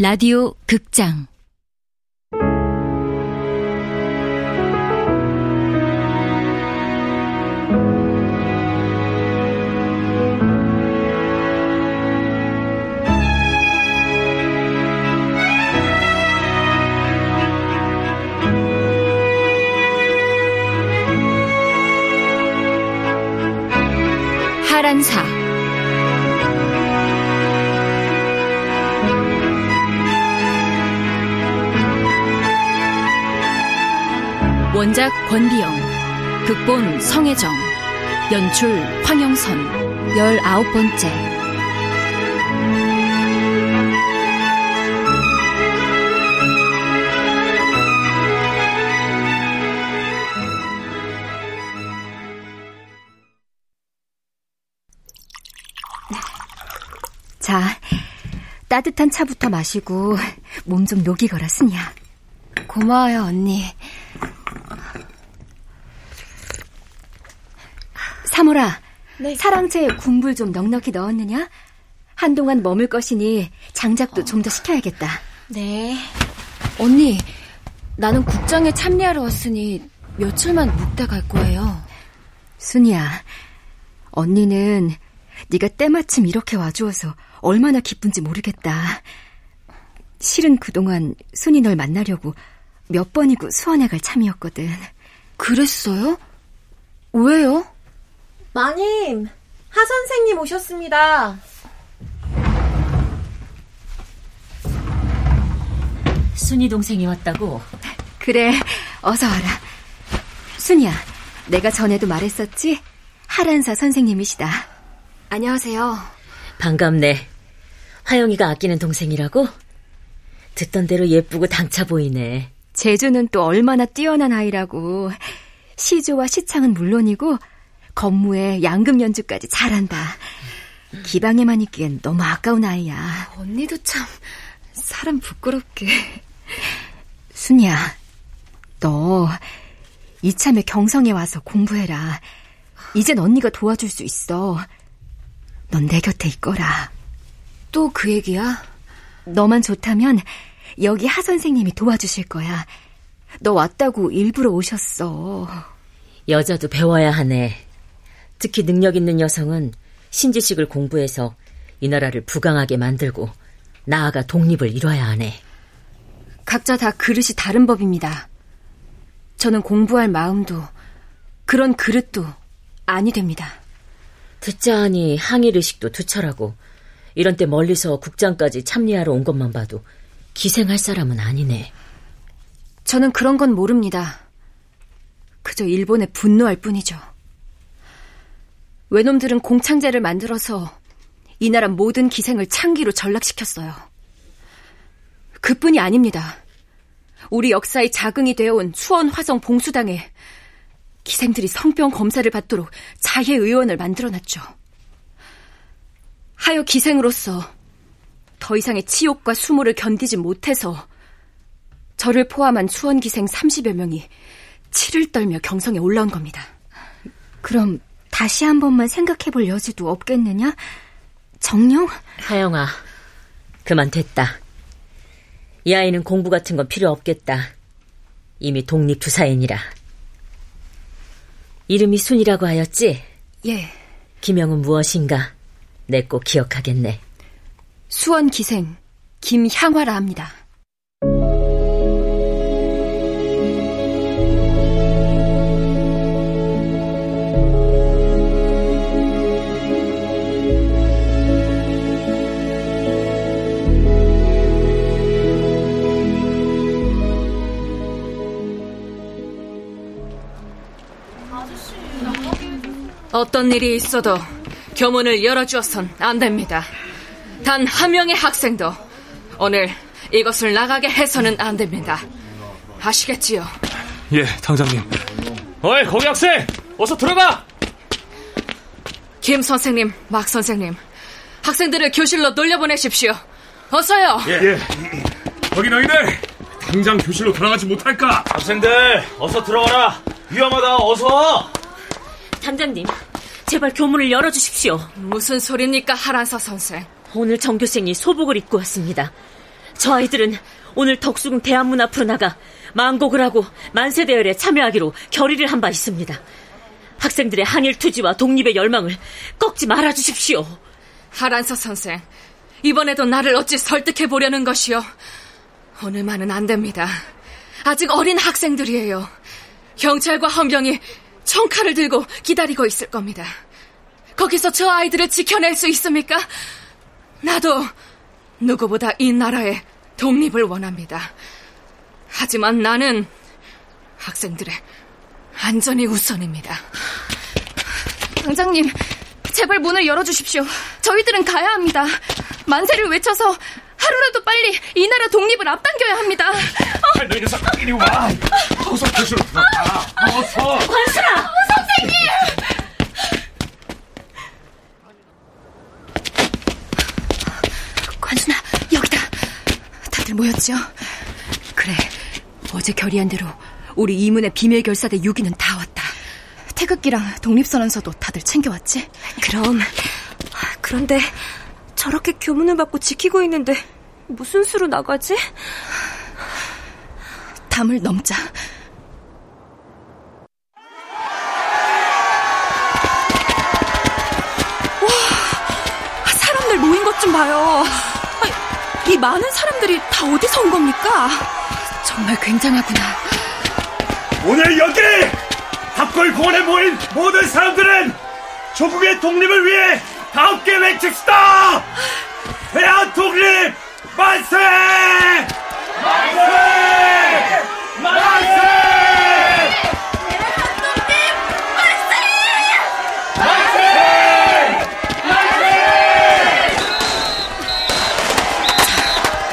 라디오 극장. 하란사 원작 권비영, 극본 성혜정, 연출 황영선, 열아홉 번째. 자, 따뜻한 차부터 마시고 몸 좀 녹이거라, 스니야. 고마워요, 언니. 사모라, 네. 사랑채에 국물 좀 넉넉히 넣었느냐? 한동안 머물 것이니 장작도 어... 좀더 시켜야겠다. 네. 언니, 나는 국장에 참여하러 왔으니 며칠만 묵다 갈 거예요. 순이야, 언니는 네가 때마침 이렇게 와주어서 얼마나 기쁜지 모르겠다. 실은 그동안 순이 널 만나려고 몇 번이고 수원에 갈 참이었거든. 그랬어요? 왜요? 마님, 하 선생님 오셨습니다. 순이 동생이 왔다고? 그래, 어서 와라. 순이야, 내가 전에도 말했었지? 하란사 선생님이시다. 안녕하세요. 반갑네. 화영이가 아끼는 동생이라고? 듣던 대로 예쁘고 당차 보이네. 제주는 또 얼마나 뛰어난 아이라고. 시조와 시창은 물론이고 건무에 양금 연주까지 잘한다. 기방에만 있기엔 너무 아까운 아이야. 언니도 참 사람 부끄럽게. 순이야, 너 이참에 경성에 와서 공부해라. 이젠 언니가 도와줄 수 있어. 넌 내 곁에 있거라. 또 그 얘기야? 너만 좋다면 여기 하 선생님이 도와주실 거야. 너 왔다고 일부러 오셨어. 여자도 배워야 하네. 특히 능력 있는 여성은 신지식을 공부해서 이 나라를 부강하게 만들고 나아가 독립을 이뤄야 하네. 각자 다 그릇이 다른 법입니다. 저는 공부할 마음도 그런 그릇도 아니 됩니다. 듣자 하니 항일의식도 투철하고 이런 때 멀리서 국장까지 참리하러 온 것만 봐도 기생할 사람은 아니네. 저는 그런 건 모릅니다. 그저 일본에 분노할 뿐이죠. 외놈들은 공창제를 만들어서 이 나라 모든 기생을 창기로 전락시켰어요. 그뿐이 아닙니다. 우리 역사의 자긍이 되어온 수원 화성 봉수당에 기생들이 성병 검사를 받도록 자해 의원을 만들어놨죠. 하여 기생으로서 더 이상의 치욕과 수모를 견디지 못해서 저를 포함한 수원 기생 30여 명이 치를 떨며 경성에 올라온 겁니다. 그럼 다시 한 번만 생각해 볼 여지도 없겠느냐? 정령? 하영아, 그만 됐다. 이 아이는 공부 같은 건 필요 없겠다. 이미 독립투사인이라. 이름이 순이라고 하였지? 예. 기명은 무엇인가? 내 꼭 기억하겠네. 수원 기생 김향화라 합니다. 어떤 일이 있어도 교문을 열어주어선 안 됩니다. 단 한 명의 학생도 오늘 이것을 나가게 해서는 안 됩니다. 아시겠지요? 예, 당장님. 어이, 거기 학생! 어서 들어가! 김 선생님, 막 선생님, 학생들을 교실로 돌려보내십시오. 어서요! 예. 예. 거기 너희들! 당장 교실로 돌아가지 못할까? 학생들, 어서 들어가라! 위험하다, 어서! 단장님, 제발 교문을 열어주십시오. 무슨 소리입니까, 하란사 선생? 오늘 정교생이 소복을 입고 왔습니다. 저 아이들은 오늘 덕수궁 대한문 앞으로 나가 만곡을 하고 만세대열에 참여하기로 결의를 한 바 있습니다. 학생들의 항일 투지와 독립의 열망을 꺾지 말아 주십시오. 하란서 선생, 이번에도 나를 어찌 설득해 보려는 것이요? 오늘만은 안 됩니다. 아직 어린 학생들이에요. 경찰과 헌병이 청칼을 들고 기다리고 있을 겁니다. 거기서 저 아이들을 지켜낼 수 있습니까? 나도 누구보다 이 나라의 독립을 원합니다. 하지만 나는 학생들의 안전이 우선입니다. 당장님, 제발 문을 열어주십시오. 저희들은 가야 합니다. 만세를 외쳐서 하루라도 빨리 이 나라 독립을 앞당겨야 합니다. 어? 너희 녀석 이리 와. 어서 교실로 들어가. 어서. 관순아! 선생님! 관순아, 여기다. 다들 모였죠? 그래, 어제 결의한 대로 우리 이문의 비밀 결사대 6위는 다 왔다. 태극기랑 독립선언서도 다들 챙겨왔지? 그럼. 그런데 저렇게 교문을 받고 지키고 있는데 무슨 수로 나가지? 담을 넘자. 와, 사람들 모인 것 좀 봐요. 이 많은 사람들이 다 어디서 온 겁니까? 정말 굉장하구나. 오늘 여기 탑골 공원에 모인 모든 사람들은 조국의 독립을 위해 다 함께 외칩시다! 대한 독립 만세! 만세! 만세!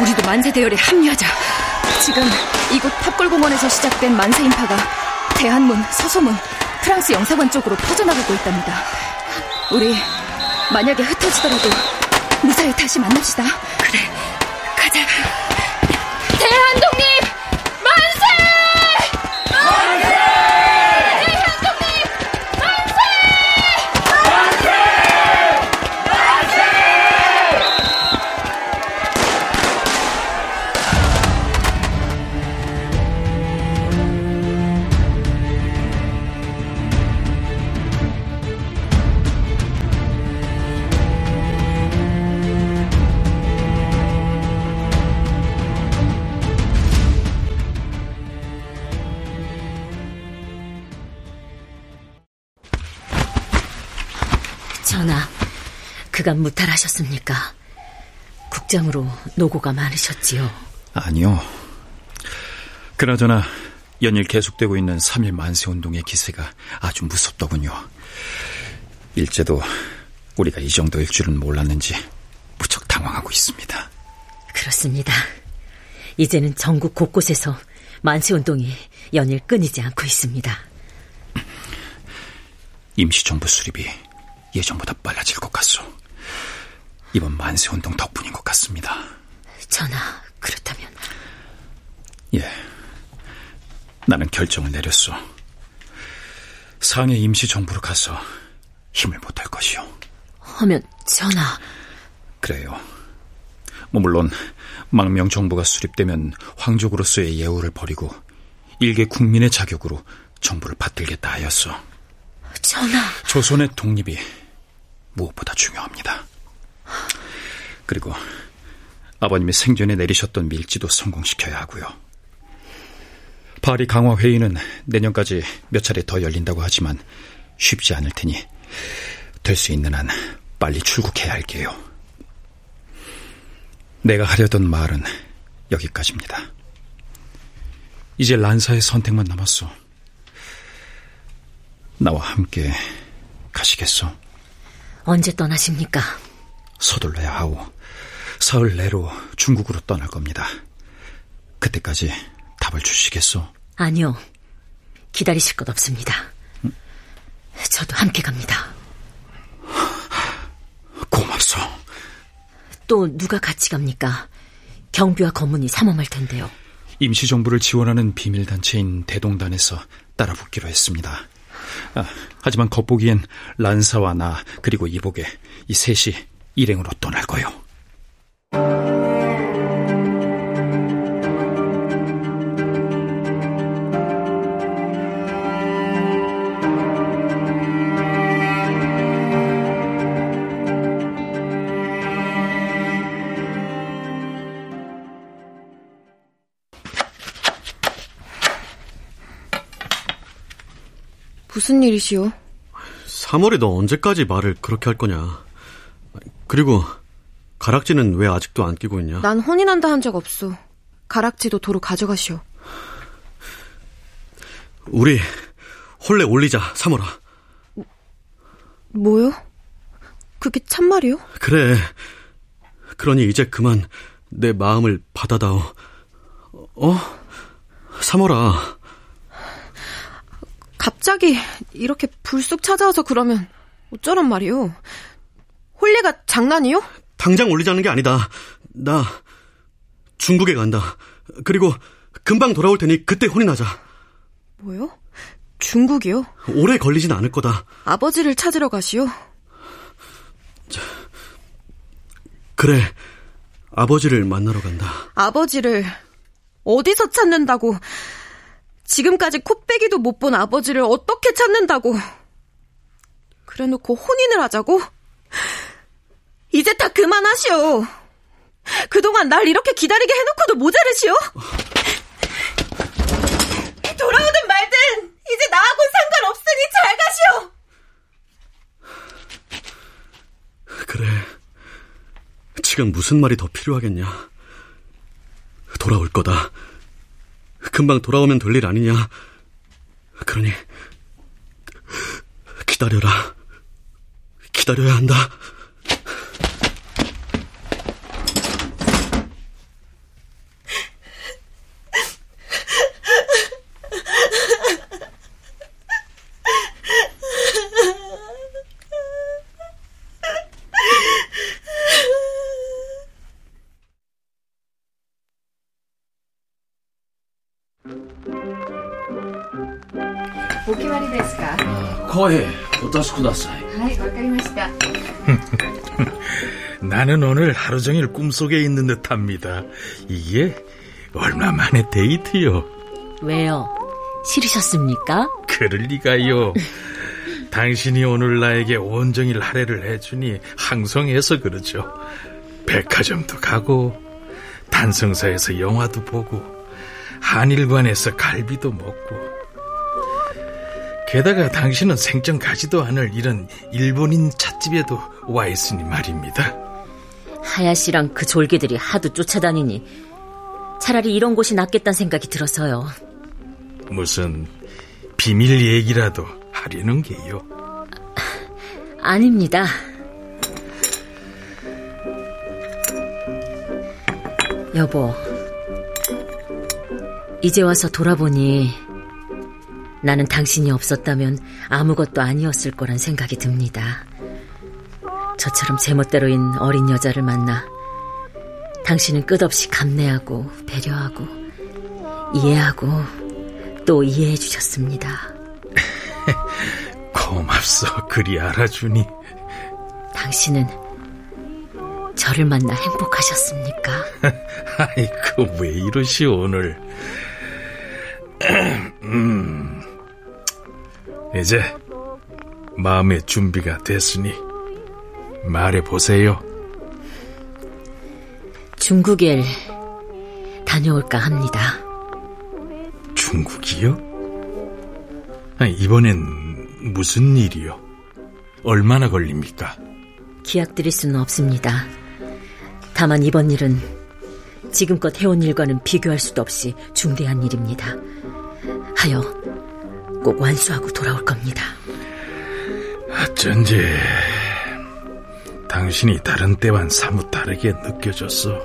우리도 만세 대열에 합류하자. 지금 이곳 탑골공원에서 시작된 만세 인파가 대한문, 서소문, 프랑스 영사관 쪽으로 퍼져나가고 있답니다. 우리 만약에 흩어지더라도 무사히 다시 만납시다. 그래, 가자. 대한독립 그간 무탈하셨습니까? 국장으로 노고가 많으셨지요. 아니요. 그나저나 연일 계속되고 있는 3일 만세 운동의 기세가 아주 무섭더군요. 일제도 우리가 이 정도일 줄은 몰랐는지 무척 당황하고 있습니다. 그렇습니다. 이제는 전국 곳곳에서 만세 운동이 연일 끊이지 않고 있습니다. 임시정부 수립이 예전보다 빨라질 것 같소. 이번 만세운동 덕분인 것 같습니다. 전하, 그렇다면 예. 나는 결정을 내렸소. 상해 임시정부로 가서 힘을 못할 것이오. 하면 전하, 그래요. 뭐 물론 망명 정부가 수립되면 황족으로서의 예우를 버리고 일개 국민의 자격으로 정부를 받들겠다 하였어. 전하. 조선의 독립이 무엇보다 중요합니다. 그리고 아버님이 생전에 내리셨던 밀지도 성공시켜야 하고요. 파리 강화 회의는 내년까지 몇 차례 더 열린다고 하지만 쉽지 않을 테니 될 수 있는 한 빨리 출국해야 할게요. 내가 하려던 말은 여기까지입니다. 이제 란사의 선택만 남았어. 나와 함께 가시겠어? 언제 떠나십니까? 서둘러야 하오. 사흘 내로 중국으로 떠날 겁니다. 그때까지 답을 주시겠소? 아니요. 기다리실 것 없습니다. 저도 함께 갑니다. 고맙소. 또 누가 같이 갑니까? 경비와 검문이 삼엄할 텐데요. 임시정부를 지원하는 비밀단체인 대동단에서 따라붙기로 했습니다. 아, 하지만 겉보기엔 란사와 나 그리고 이복에 이 셋이 일행으로 떠날 거요. 무슨 일이시오? 3월이 너 언제까지 말을 그렇게 할 거냐? 그리고 가락지는 왜 아직도 안 끼고 있냐? 난 혼인한다 한 적 없어. 가락지도 도로 가져가시오. 우리 홀레 올리자, 3월아. 뭐요? 그게 참말이요? 그래. 그러니 이제 그만 내 마음을 받아다오. 어? 3월아. 갑자기 이렇게 불쑥 찾아와서 그러면 어쩌란 말이오? 홀레가 장난이요? 당장 올리자는 게 아니다. 나 중국에 간다. 그리고 금방 돌아올 테니 그때 혼인하자. 뭐요? 중국이요? 오래 걸리진 않을 거다. 아버지를 찾으러 가시오? 그래. 아버지를 만나러 간다. 아버지를 어디서 찾는다고? 지금까지 코빼기도 못 본 아버지를 어떻게 찾는다고? 그래 놓고 혼인을 하자고? 이제 다 그만하시오. 그동안 날 이렇게 기다리게 해놓고도 모자르시오? 돌아오든 말든 이제 나하고 상관없으니 잘 가시오. 그래. 지금 무슨 말이 더 필요하겠냐. 돌아올 거다. 금방 돌아오면 될 일 아니냐. 그러니 기다려라. 기다려야 한다. 나는 오늘 하루 종일 꿈속에 있는 듯합니다. 이게 얼마 만에 데이트요? 왜요? 싫으셨습니까? 그럴 리가요. 당신이 오늘 나에게 온종일 할애를 해주니 항송해서 그러죠. 백화점도 가고 단성사에서 영화도 보고 한일관에서 갈비도 먹고 게다가 당신은 생전 가지도 않을 이런 일본인 찻집에도 와 있으니 말입니다. 하야씨랑 그 졸개들이 하도 쫓아다니니 차라리 이런 곳이 낫겠다는 생각이 들어서요. 무슨 비밀 얘기라도 하려는 게요? 아닙니다. 여보, 이제 와서 돌아보니 나는 당신이 없었다면 아무것도 아니었을 거란 생각이 듭니다. 저처럼 제멋대로인 어린 여자를 만나 당신은 끝없이 감내하고 배려하고 이해하고 또 이해해 주셨습니다. 고맙소, 그리 알아주니. 당신은 저를 만나 행복하셨습니까? 아이고, 왜 이러시, 오늘. 음, 이제 마음의 준비가 됐으니 말해보세요. 중국에 다녀올까 합니다. 중국이요? 이번엔 무슨 일이요? 얼마나 걸립니까? 기약 드릴 수는 없습니다. 다만 이번 일은 지금껏 해온 일과는 비교할 수도 없이 중대한 일입니다. 하여 꼭 완수하고 돌아올 겁니다. 어쩐지 당신이 다른 때와는 사뭇 다르게 느껴졌어.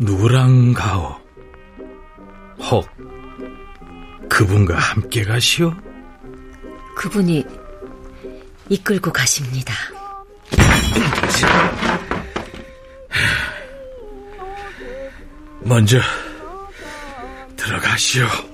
누구랑 가오? 혹 그분과 함께 가시오? 그분이 이끌고 가십니다. 먼저 들어가시오.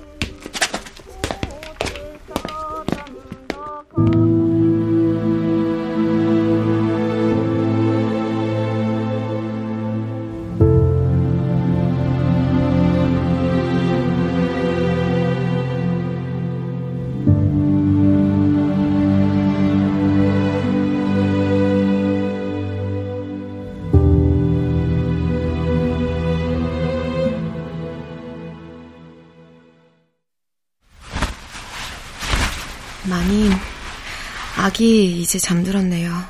아기 이제 잠들었네요.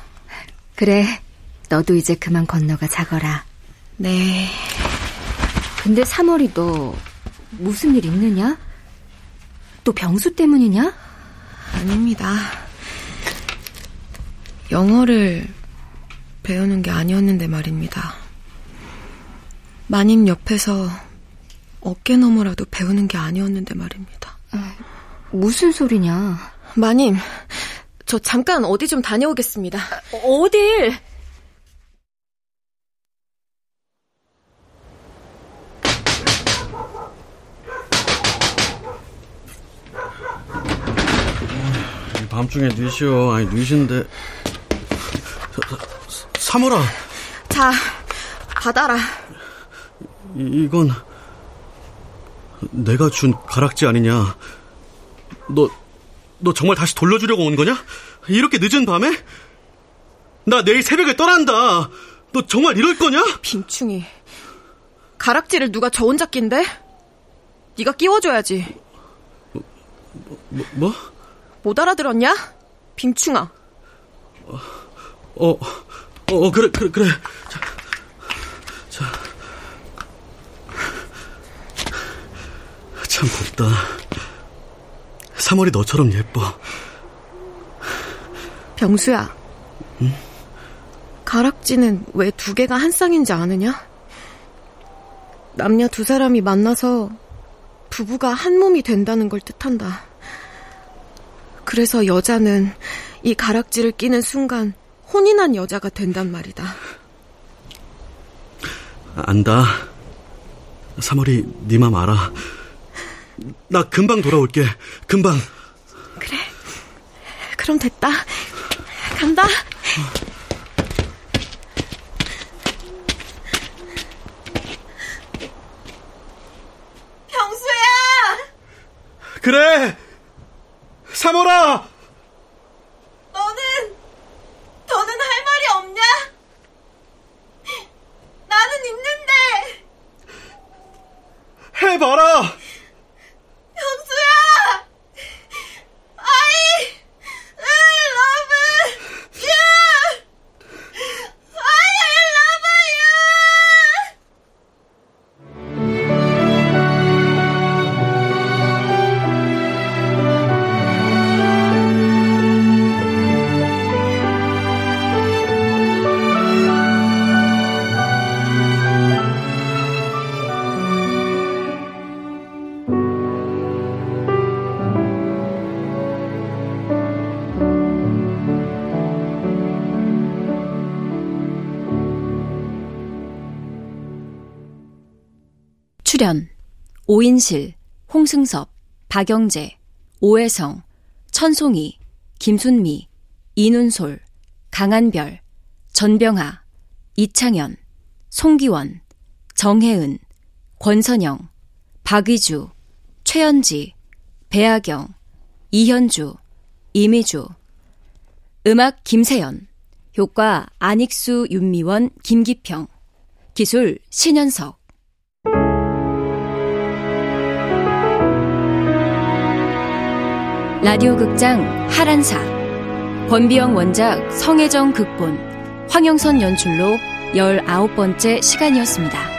그래, 너도 이제 그만 건너가 자거라. 네. 근데 3월이 너 무슨 일 있느냐? 또 병수 때문이냐? 아닙니다. 영어를 배우는 게 아니었는데 말입니다. 마님 옆에서 어깨 너머라도 배우는 게 아니었는데 말입니다. 아, 무슨 소리냐? 마님, 저 잠깐 어디 좀 다녀오겠습니다. 어딜? 밤중에 뉘시오. 아니, 뉘신데. 사모라. 자, 받아라. 이, 이건 내가 준 가락지 아니냐? 너, 너 정말 다시 돌려주려고 온 거냐? 이렇게 늦은 밤에? 나 내일 새벽에 떠난다. 너 정말 이럴 거냐? 빈충이. 가락지를 누가 저 혼자 낀데? 네가 끼워줘야지. 뭐? 뭐? 못 알아들었냐? 빙충아. 어, 어, 어, 그래, 그래, 그래. 자, 자. 참 곱다. 3월이 너처럼 예뻐. 병수야. 응? 가락지는 왜 두 개가 한 쌍인지 아느냐? 남녀 두 사람이 만나서 부부가 한 몸이 된다는 걸 뜻한다. 그래서 여자는 이 가락지를 끼는 순간 혼인한 여자가 된단 말이다. 안다. 3월이 네 맘 알아. 나 금방 돌아올게. 금방. 그래. 그럼 됐다. 간다. 병수야! 그래! 3월아! 출연 오인실, 홍승섭, 박영재, 오혜성, 천송이, 김순미, 이눈솔, 강한별, 전병하, 이창현, 송기원, 정혜은, 권선영, 박의주, 최연지, 배아경, 이현주, 이미주. 음악 김세연. 효과 안익수, 윤미원, 김기평. 기술 신현석 라디오 극장 하란사 권비영 원작 성혜정 극본 황영선 연출로 19번째 시간이었습니다.